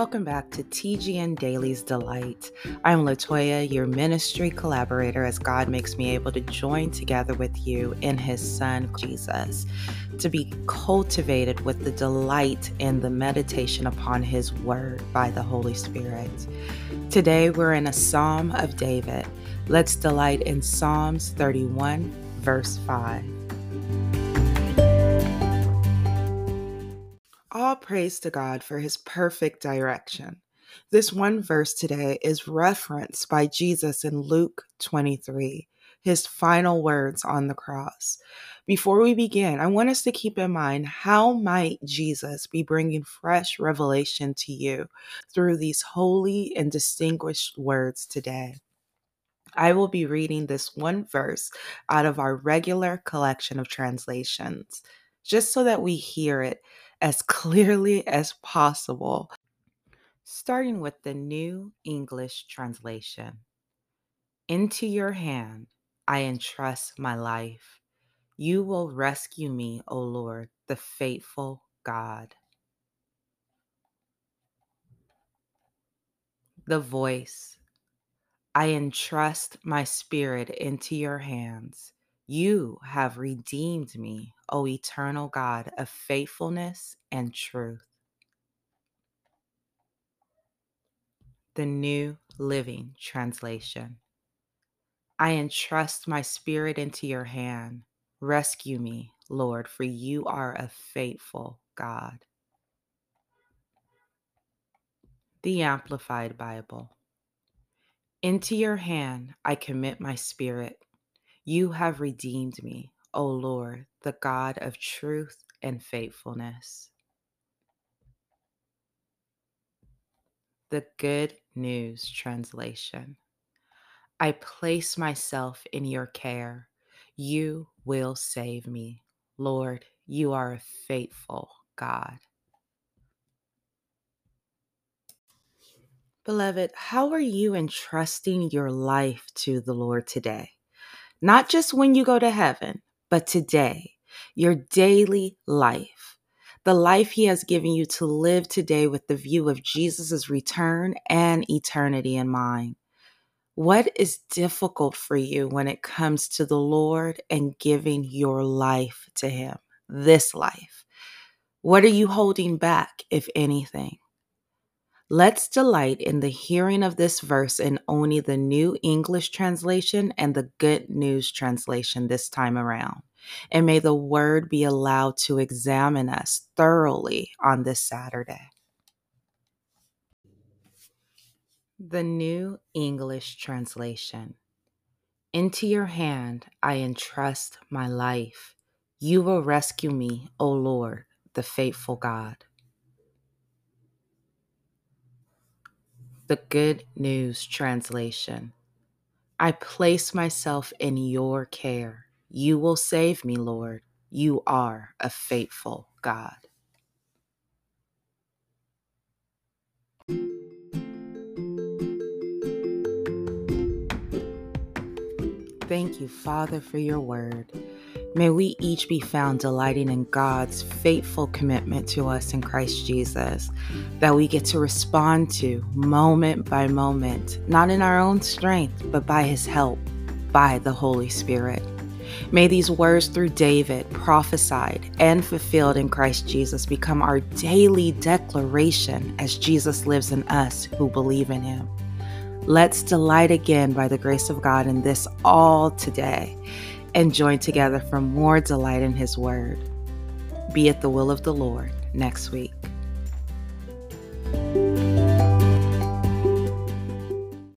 welcome back to TGN Daily's Delight. I'm Latoya, your ministry collaborator, as God makes me able to join together with you in His Son, Jesus, to be cultivated with the delight in the meditation upon His Word by the Holy Spirit. Today, we're in a Psalm of David. Let's delight in Psalms 31, verse 5. All praise to God for his perfect direction. This one verse today is referenced by Jesus in Luke 23, his final words on the cross. Before we begin, I want us to keep in mind how might Jesus be bringing fresh revelation to you through these holy and distinguished words today. I will be reading this one verse out of our regular collection of translations, just so that we hear it as clearly as possible, starting with the New English Translation. Into your hand I entrust my life. You will rescue me, O Lord, the faithful God. The voice I entrust my spirit into your hands. You have redeemed me, O eternal God of faithfulness and truth. The New Living Translation. I entrust my spirit into your hand. Rescue me, Lord, for you are a faithful God. The Amplified Bible. Into your hand I commit my spirit. You have redeemed me, O Lord, the God of truth and faithfulness. The Good News Translation I place myself in your care. You will save me. Lord, you are a faithful God. Beloved, how are you entrusting your life to the Lord today? Not just when you go to heaven, but today, your daily life, the life He has given you to live today with the view of Jesus' return and eternity in mind. What is difficult for you when it comes to the Lord and giving your life to Him, this life? What are you holding back, if anything? Let's delight in the hearing of this verse in only the New English Translation and the Good News Translation this time around. And may the word be allowed to examine us thoroughly on this Saturday. The New English Translation Into your hand I entrust my life. You will rescue me, O Lord, the faithful God. The Good News Translation. I place myself in your care. You will save me, Lord. You are a faithful God. Thank you, Father, for your word. May we each be found delighting in God's faithful commitment to us in Christ Jesus, that we get to respond to moment by moment, not in our own strength, but by His help, by the Holy Spirit. May these words through David, prophesied and fulfilled in Christ Jesus, become our daily declaration as Jesus lives in us who believe in Him. Let's delight again by the grace of God in this all today and join together for more delight in His Word. Be at the will of the Lord next week.